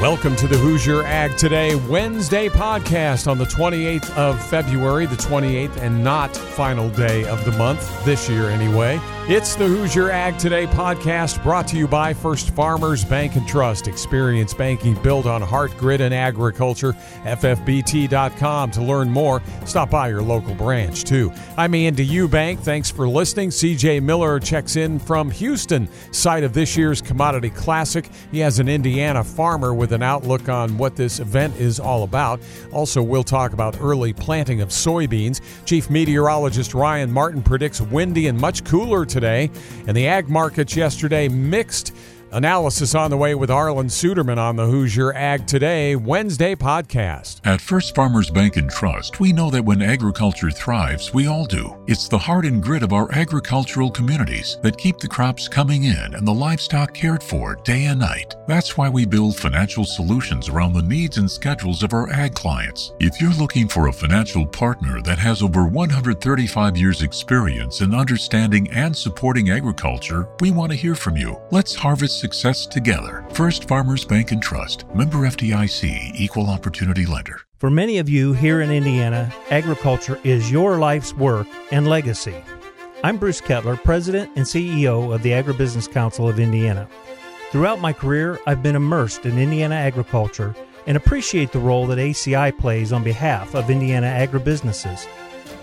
Welcome to the Hoosier Ag Today Wednesday podcast on the 28th of February, the 28th and not final day of the month, this year anyway. It's the Hoosier Ag Today podcast brought to you by First Farmers Bank and Trust. Experience banking built on heart, grit, and agriculture. FFBT.com to learn more. Stop by your local branch too. I'm Andy Eubank. Thanks for listening. CJ Miller checks in from Houston, site of this year's Commodity Classic. He has an Indiana farmer with an outlook on what this event is all about. Also, we'll talk about early planting of soybeans. Chief Meteorologist Ryan Martin predicts windy and much cooler today. And the ag markets yesterday mixed. Analysis on the way with Arlan Suderman on the Hoosier Ag Today Wednesday podcast. At First Farmers Bank and Trust, we know that when agriculture thrives, we all do. It's the heart and grit of our agricultural communities that keep the crops coming in and the livestock cared for day and night. That's why we build financial solutions around the needs and schedules of our ag clients. If you're looking for a financial partner that has over 135 years' experience in understanding and supporting agriculture, we want to hear from you. Let's harvest success together. First Farmers Bank and Trust, member FDIC, equal opportunity lender. For many of you here in Indiana, agriculture is your life's work and legacy. I'm Bruce Kettler, President and CEO of the Agribusiness Council of Indiana. Throughout my career, I've been immersed in Indiana agriculture and appreciate the role that ACI plays on behalf of Indiana agribusinesses.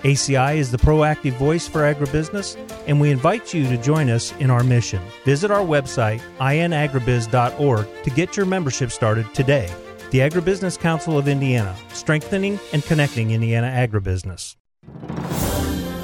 ACI is the proactive voice for agribusiness, and we invite you to join us in our mission. Visit our website, inagribiz.org, to get your membership started today. The Agribusiness Council of Indiana, strengthening and connecting Indiana agribusiness.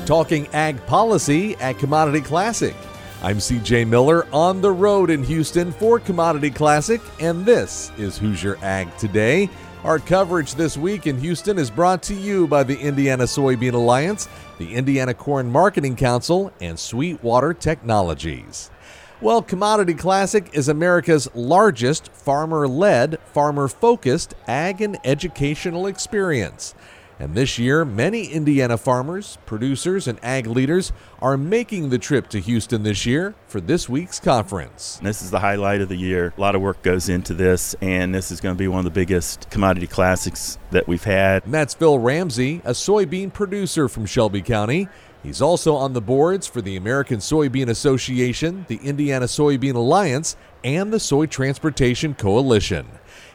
Talking ag policy at Commodity Classic. I'm CJ Miller on the road in Houston for Commodity Classic, and this is Hoosier Ag Today. Our coverage this week in Houston is brought to you by the Indiana Soybean Alliance, the Indiana Corn Marketing Council, and Sweetwater Technologies. Well, Commodity Classic is America's largest farmer led, farmer focused ag and educational experience. And this year, many Indiana farmers, producers, and ag leaders are making the trip to Houston this year for this week's conference. This is the highlight of the year. A lot of work goes into this, and this is going to be one of the biggest commodity classics that we've had. And that's Phil Ramsey, a soybean producer from Shelby County. He's also on the boards for the American Soybean Association, the Indiana Soybean Alliance, and the Soy Transportation Coalition.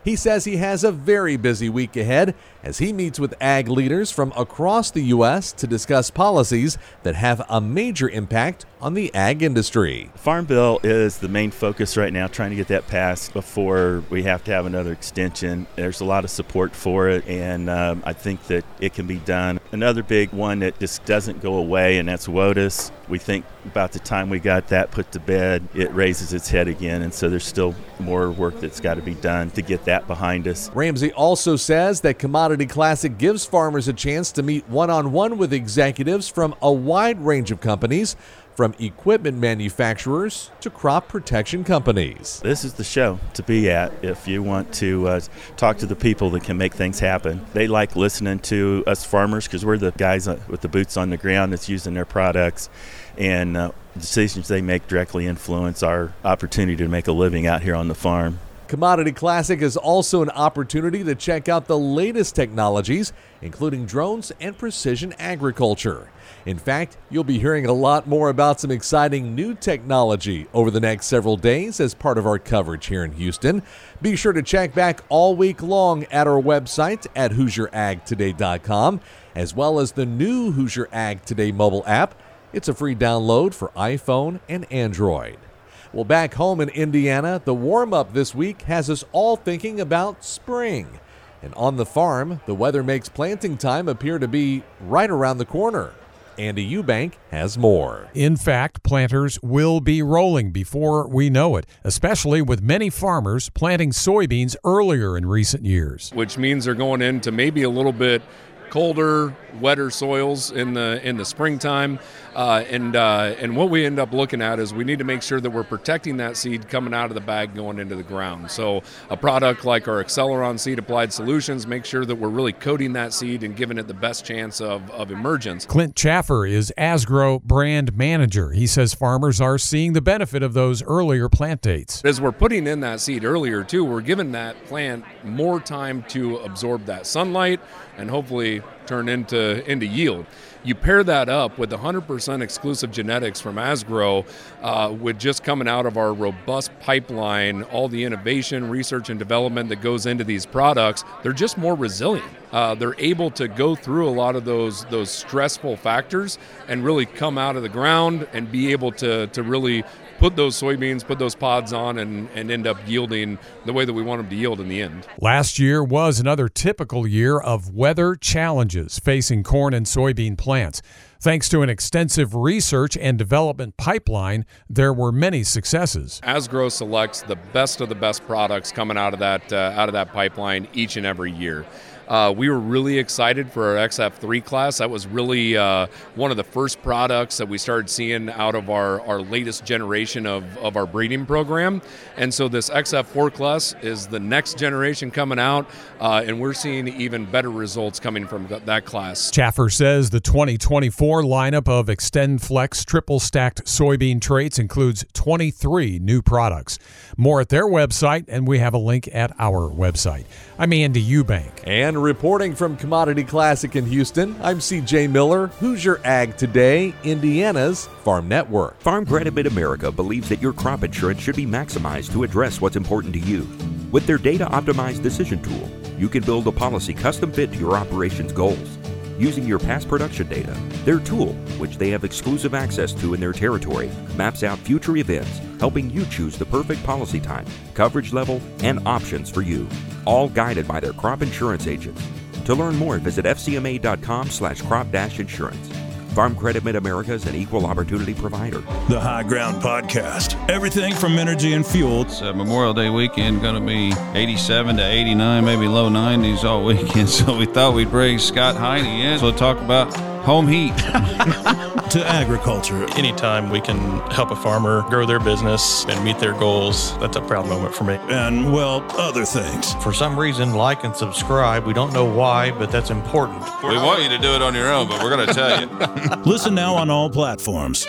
He says he has a very busy week ahead as he meets with ag leaders from across the U.S. to discuss policies that have a major impact on the ag industry. Farm Bill is the main focus right now, trying to get that passed before we have to have another extension. There's a lot of support for it, and um, I think that it can be done. Another big one that just doesn't go away, and that's WOTUS. We think about the time we got that put to bed, it raises its head again, and so there's still more work that's got to be done to get that behind us. Ramsey also says that Commodity Classic gives farmers a chance to meet one on one with executives from a wide range of companies from equipment manufacturers to crop protection companies. This is the show to be at if you want to uh, talk to the people that can make things happen. They like listening to us farmers because we're the guys with the boots on the ground that's using their products, and uh, decisions they make directly influence our opportunity to make a living out here on the farm. Commodity Classic is also an opportunity to check out the latest technologies, including drones and precision agriculture. In fact, you'll be hearing a lot more about some exciting new technology over the next several days as part of our coverage here in Houston. Be sure to check back all week long at our website at HoosierAgToday.com, as well as the new Hoosier Ag Today mobile app. It's a free download for iPhone and Android. Well, back home in Indiana, the warm up this week has us all thinking about spring. And on the farm, the weather makes planting time appear to be right around the corner. Andy Eubank has more. In fact, planters will be rolling before we know it, especially with many farmers planting soybeans earlier in recent years. Which means they're going into maybe a little bit colder, wetter soils in the in the springtime. Uh, and uh, and what we end up looking at is we need to make sure that we're protecting that seed coming out of the bag going into the ground. So a product like our Acceleron seed applied solutions make sure that we're really coating that seed and giving it the best chance of, of emergence. Clint Chaffer is Asgrow brand manager. He says farmers are seeing the benefit of those earlier plant dates. As we're putting in that seed earlier too, we're giving that plant more time to absorb that sunlight and hopefully turn into into yield. You pair that up with 100% exclusive genetics from Asgrow, uh, with just coming out of our robust pipeline, all the innovation, research, and development that goes into these products, they're just more resilient. Uh, they're able to go through a lot of those those stressful factors and really come out of the ground and be able to to really put those soybeans, put those pods on, and, and end up yielding the way that we want them to yield in the end. Last year was another typical year of weather challenges facing corn and soybean plants. Thanks to an extensive research and development pipeline, there were many successes. Asgrow selects the best of the best products coming out of that uh, out of that pipeline each and every year. Uh, we were really excited for our XF3 class. That was really uh, one of the first products that we started seeing out of our, our latest generation of, of our breeding program. And so this XF4 class is the next generation coming out, uh, and we're seeing even better results coming from th- that class. Chaffer says the 2024 lineup of XtendFlex triple stacked soybean traits includes 23 new products. More at their website, and we have a link at our website. I'm Andy Eubank. And reporting from Commodity Classic in Houston, I'm CJ Miller. Hoosier Ag Today, Indiana's Farm Network. Farm Credit Mid America believes that your crop insurance should be maximized to address what's important to you. With their data optimized decision tool, you can build a policy custom fit to your operations goals. Using your past production data, their tool, which they have exclusive access to in their territory, maps out future events, helping you choose the perfect policy type, coverage level, and options for you, all guided by their crop insurance agents. To learn more, visit fcma.com slash crop-insurance. Farm Credit Mid America is an equal opportunity provider. The High Ground Podcast. Everything from energy and fuel. It's uh, Memorial Day weekend, going to be 87 to 89, maybe low 90s all weekend. So we thought we'd bring Scott Heine in. So talk about home heat. to agriculture. Anytime we can help a farmer grow their business and meet their goals, that's a proud moment for me. And, well, other things. For some reason, like and subscribe. We don't know why, but that's important. We want you to do it on your own, but we're going to tell you. Listen now on all platforms.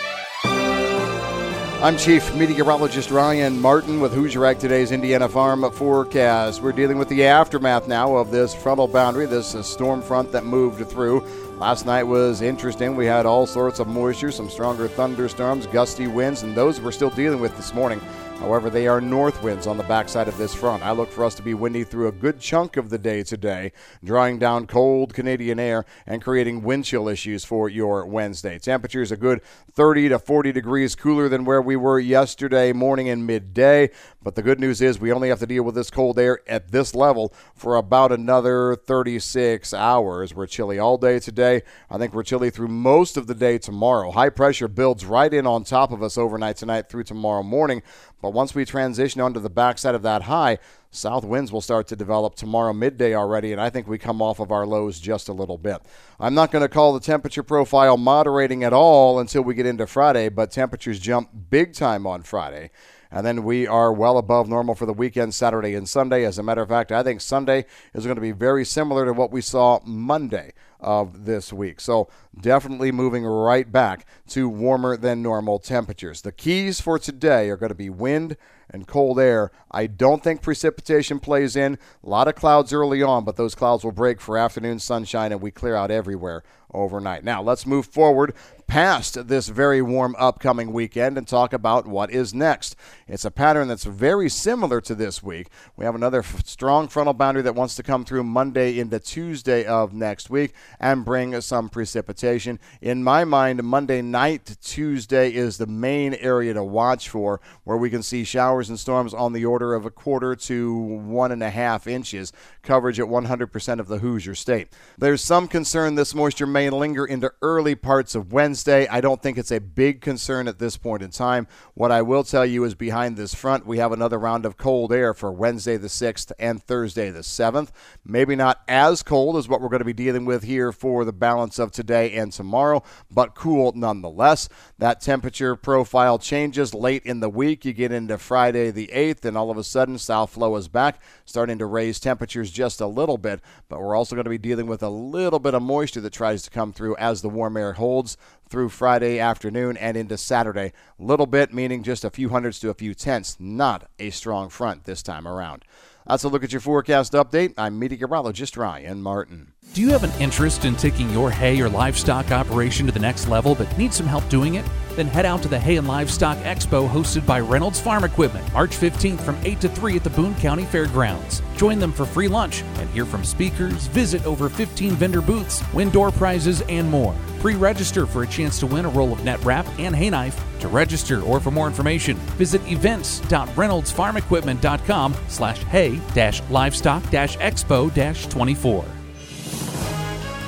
I'm Chief Meteorologist Ryan Martin with Hoosier Ag Today's Indiana Farm Forecast. We're dealing with the aftermath now of this frontal boundary, this uh, storm front that moved through. Last night was interesting. We had all sorts of moisture, some stronger thunderstorms, gusty winds, and those we're still dealing with this morning. However, they are north winds on the backside of this front. I look for us to be windy through a good chunk of the day today, drawing down cold Canadian air and creating wind chill issues for your Wednesday. Temperatures a good 30 to 40 degrees cooler than where we were yesterday morning and midday. But the good news is we only have to deal with this cold air at this level for about another 36 hours. We're chilly all day today. I think we're chilly through most of the day tomorrow. High pressure builds right in on top of us overnight tonight through tomorrow morning. But once we transition onto the backside of that high, south winds will start to develop tomorrow midday already, and I think we come off of our lows just a little bit. I'm not going to call the temperature profile moderating at all until we get into Friday, but temperatures jump big time on Friday. And then we are well above normal for the weekend, Saturday and Sunday. As a matter of fact, I think Sunday is going to be very similar to what we saw Monday of this week. So definitely moving right back to warmer than normal temperatures. The keys for today are going to be wind and cold air. I don't think precipitation plays in. A lot of clouds early on, but those clouds will break for afternoon sunshine and we clear out everywhere overnight. Now, let's move forward past this very warm upcoming weekend and talk about what is next. It's a pattern that's very similar to this week. We have another f- strong frontal boundary that wants to come through Monday into Tuesday of next week and bring some precipitation. In my mind, Monday night to Tuesday is the main area to watch for, where we can see showers and storms on the order of a quarter to one and a half inches, coverage at 100% of the Hoosier state. There's some concern this moisture may may linger into early parts of Wednesday. I don't think it's a big concern at this point in time. What I will tell you is behind this front, we have another round of cold air for Wednesday the 6th and Thursday the 7th. Maybe not as cold as what we're going to be dealing with here for the balance of today and tomorrow, but cool nonetheless. That temperature profile changes late in the week. You get into Friday the 8th, and all of a sudden, south flow is back, starting to raise temperatures just a little bit. But we're also going to be dealing with a little bit of moisture that tries to come through as the warm air holds through Friday afternoon and into Saturday. Little bit, meaning just a few hundreds to a few tenths, not a strong front this time around. That's a look at your forecast update. I'm meteorologist Ryan Martin. Do you have an interest in taking your hay or livestock operation to the next level but need some help doing it? Then head out to the Hay and Livestock Expo hosted by Reynolds Farm Equipment, March 15th from 8 to 3 at the Boone County Fairgrounds. Join them for free lunch and hear from speakers, visit over 15 vendor booths, win door prizes, and more. Pre-register for a chance to win a roll of net wrap and hay knife. To register or for more information, visit events.reynoldsfarmequipment.com slash hay dash livestock dash expo dash 24.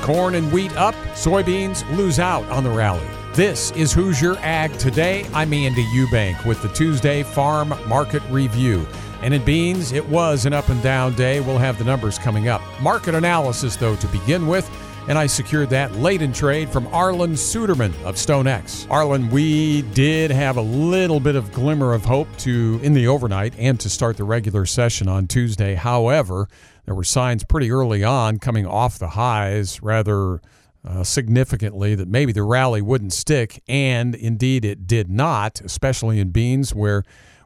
Corn and wheat up, soybeans lose out on the rally. This is Hoosier Ag Today. I'm Andy Eubank with the Tuesday Farm Market Review. And in beans, it was an up and down day. We'll have the numbers coming up. Market analysis, though, to begin with. And I secured that late in trade from Arlan Suderman of StoneX. Arlan, we did have a little bit of glimmer of hope to in the overnight and to start the regular session on Tuesday. However, there were signs pretty early on coming off the highs rather uh, significantly that maybe the rally wouldn't stick, and indeed it did not, especially in beans where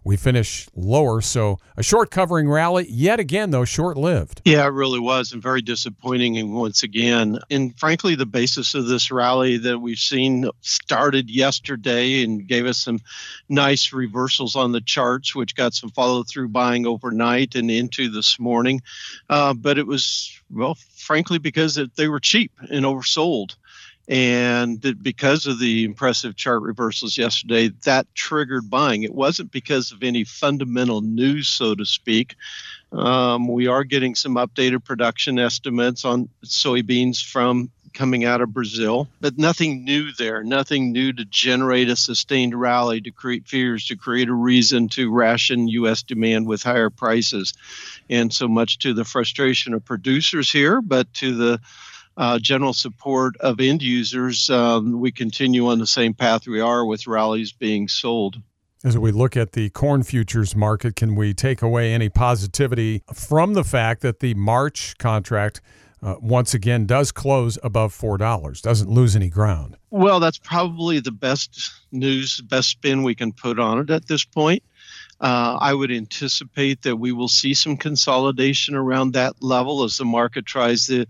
we finish lower. So a short covering rally, yet again, though, short lived. Yeah, it really was, and very disappointing and once again. And frankly, the basis of this rally that we've seen started yesterday and gave us some nice reversals on the charts, which got some follow through buying overnight and into this morning. Uh, but it was, well, frankly, because they were cheap and oversold. And because of the impressive chart reversals yesterday, that triggered buying. It wasn't because of any fundamental news, so to speak. Um, we are getting some updated production estimates on soybeans from coming out of Brazil, but nothing new there, nothing new to generate a sustained rally, to create fears, to create a reason to ration U.S. demand with higher prices. And so much to the frustration of producers here, but to the uh, general support of end users, um, we continue on the same path we are with rallies being sold. As we look at the corn futures market, can we take away any positivity from the fact that the March contract uh, once again does close above $4, doesn't lose any ground? Well, that's probably the best news, best spin we can put on it at this point. Uh, I would anticipate that we will see some consolidation around that level as the market tries to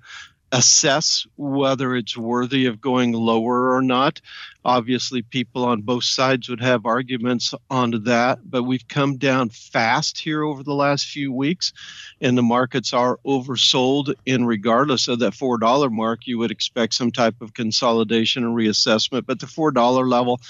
assess whether it's worthy of going lower or not. Obviously, people on both sides would have arguments on that, but we've come down fast here over the last few weeks, and the markets are oversold. And regardless of that $4 mark, you would expect some type of consolidation and reassessment. But the $4 level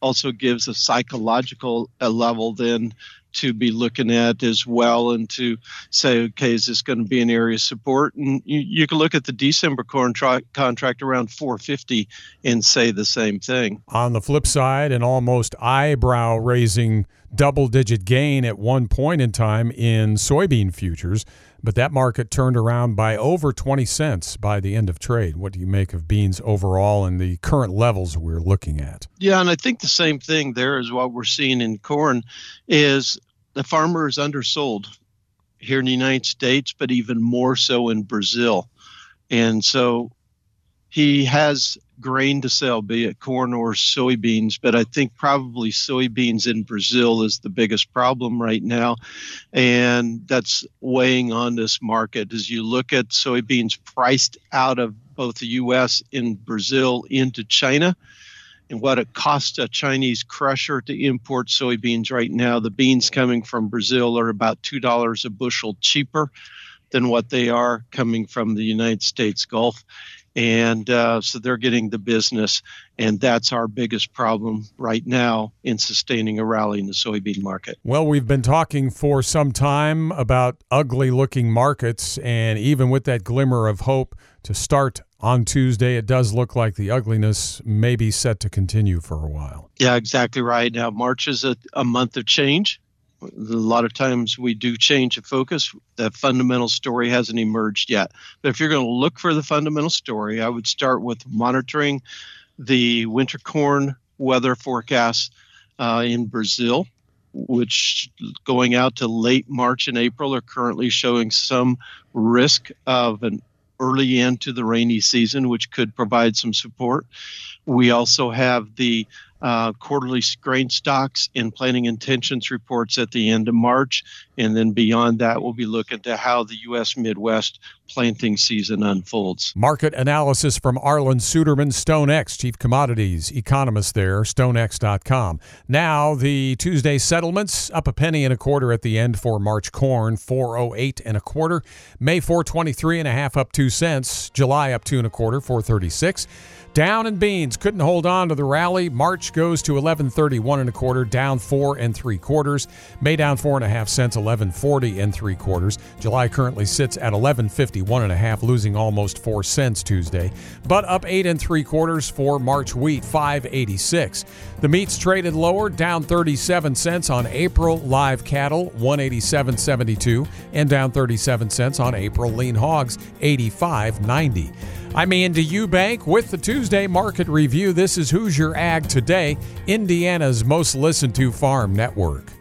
also gives a psychological level then to be looking at as well and to say, okay, is this going to be an area of support? And you, you can look at the December contract, contract around 450 and say the same thing. On the flip side, an almost eyebrow raising double digit gain at one point in time in soybean futures but that market turned around by over 20 cents by the end of trade. What do you make of beans overall and the current levels we're looking at? Yeah, and I think the same thing there is what we're seeing in corn is the farmer is undersold here in the United States, but even more so in Brazil. And so he has grain to sell, be it corn or soybeans, but I think probably soybeans in Brazil is the biggest problem right now. And that's weighing on this market. As you look at soybeans priced out of both the US and Brazil into China, and what it costs a Chinese crusher to import soybeans right now, the beans coming from Brazil are about $2 a bushel cheaper than what they are coming from the United States Gulf and uh, so they're getting the business and that's our biggest problem right now in sustaining a rally in the soybean market well we've been talking for some time about ugly looking markets and even with that glimmer of hope to start on Tuesday, it does look like the ugliness may be set to continue for a while. Yeah, exactly right. Now, March is a, a month of change. A lot of times we do change the focus. The fundamental story hasn't emerged yet. But if you're going to look for the fundamental story, I would start with monitoring the winter corn weather forecasts uh, in Brazil, which going out to late March and April are currently showing some risk of an early end to the rainy season, which could provide some support. We also have the uh, quarterly grain stocks and planting intentions reports at the end of March. And then beyond that, we'll be looking to how the U.S. Midwest planting season unfolds. Market analysis from Arlan Suderman, StoneX, Chief Commodities Economist there, StoneX.com. Now, the Tuesday settlements up a penny and a quarter at the end for March corn, 408 and a quarter. May 423 and a half up two cents. July up two and a quarter, 436. Down in beans, couldn't hold on to the rally. March goes to 1131 and a quarter, down four and three quarters. May down four and a half cents, 1140 and three quarters. July currently sits at 1151 and a half, losing almost four cents Tuesday, but up eight and three quarters for March wheat, 586. The meats traded lower, down 37 cents on April live cattle, 187.72, and down 37 cents on April lean hogs, 85.90. I'm Andy Eubank with the Tuesday Market Review. This is Hoosier Ag Today, Indiana's most listened to farm network.